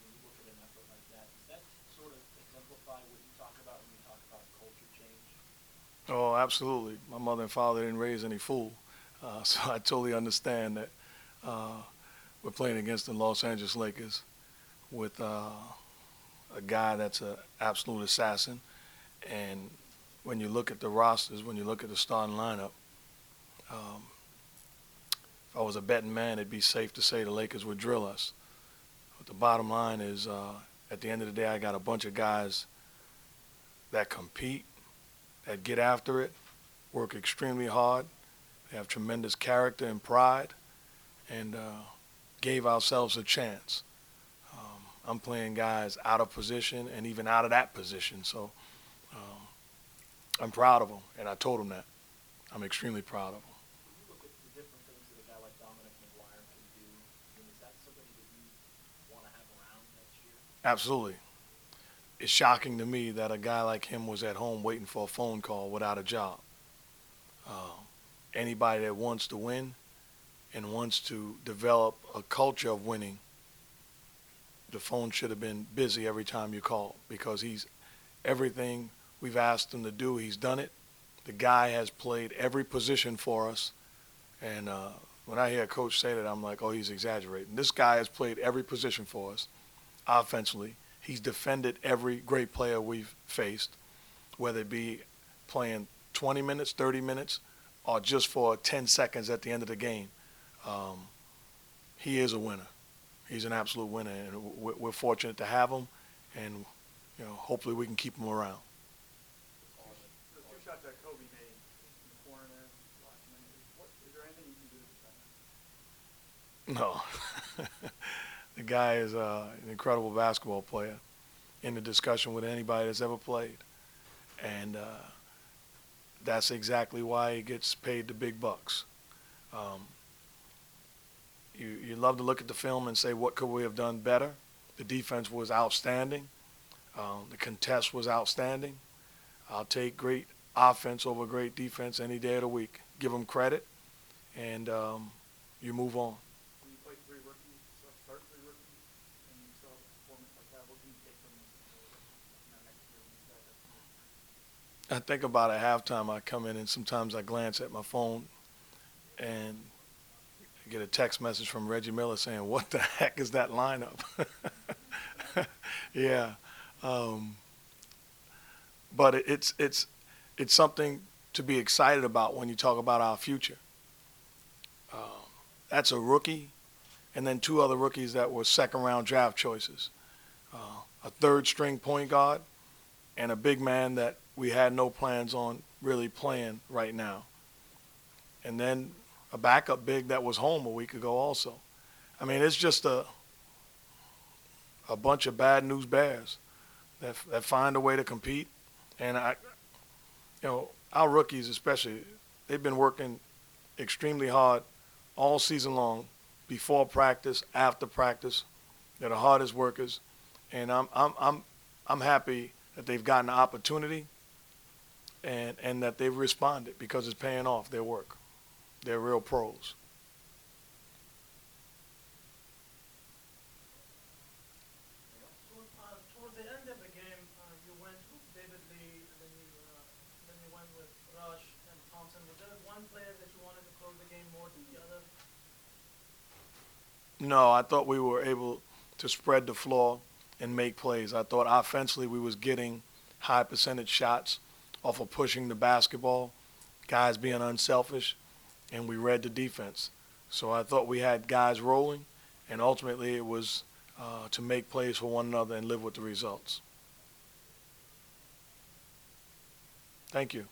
when you look at an effort like that, does that sort of exemplify what you talk about when you talk about culture change? Oh, absolutely. My mother and father didn't raise any fool, uh, so I totally understand that. Uh, we're playing against the Los Angeles Lakers with uh, a guy that's an absolute assassin, and when you look at the rosters, when you look at the starting lineup, um, if I was a betting man, it'd be safe to say the Lakers would drill us. The bottom line is, uh, at the end of the day, I got a bunch of guys that compete, that get after it, work extremely hard, they have tremendous character and pride, and uh, gave ourselves a chance. Um, I'm playing guys out of position and even out of that position, so um, I'm proud of them, and I told them that. I'm extremely proud of them. When you look at the different things that a guy like Dominic McGuire can do, I mean, is that somebody that you want to have around next year? Absolutely. It's shocking to me that a guy like him was at home waiting for a phone call without a job. Uh, anybody that wants to win and wants to develop a culture of winning, the phone should have been busy every time you call because he's everything we've asked him to do, he's done it. The guy has played every position for us. And uh, when I hear a coach say that, I'm like, oh, he's exaggerating. This guy has played every position for us offensively. He's defended every great player we've faced, whether it be playing 20 minutes, 30 minutes, or just for 10 seconds at the end of the game. Um, he is a winner. He's an absolute winner, and we're, fortunate to have him. And you know, hopefully, we can keep him around. The two shots that Kobe made in the corner there, last minute, what, is there anything you can do to defend that? No. the guy is uh, an incredible basketball player in the discussion with anybody that's ever played. And uh, that's exactly why he gets paid the big bucks. Um, you, you love to look at the film and say, what could we have done better? The defense was outstanding. Um, the contest was outstanding. I'll take great offense over great defense any day of the week. Give them credit, and um, you move on. When you play three rookies, uh, start three rookies, and you saw a performance like that, what can you take from this, uh, you know, next year when you start that? I think about at halftime, I come in and sometimes I glance at my phone and I get a text message from Reggie Miller saying, What the heck is that lineup? yeah. Um, but it, it's, it's, it's something to be excited about when you talk about our future. Um, that's a rookie, and then two other rookies that were second round draft choices uh, a third string point guard, and a big man that we had no plans on really playing right now. And then a backup big that was home a week ago also. I mean, it's just a a bunch of bad news bears that that find a way to compete. And I, you know, our rookies especially, they've been working extremely hard all season long, before practice, after practice. They're the hardest workers, and I'm I'm I'm I'm happy that they've gotten the opportunity and and that they've responded because it's paying off their work. They're real pros. Uh, toward the end of the game, uh, you went with David Lee, and then you, then you went with Rush and Thompson. Was there one player that you wanted to close the game more than the other? No, I thought we were able to spread the floor and make plays. I thought offensively we was getting high percentage shots off of pushing the basketball, guys being unselfish, and we read the defense. So I thought we had guys rolling, and ultimately it was uh, to make plays for one another and live with the results. Thank you.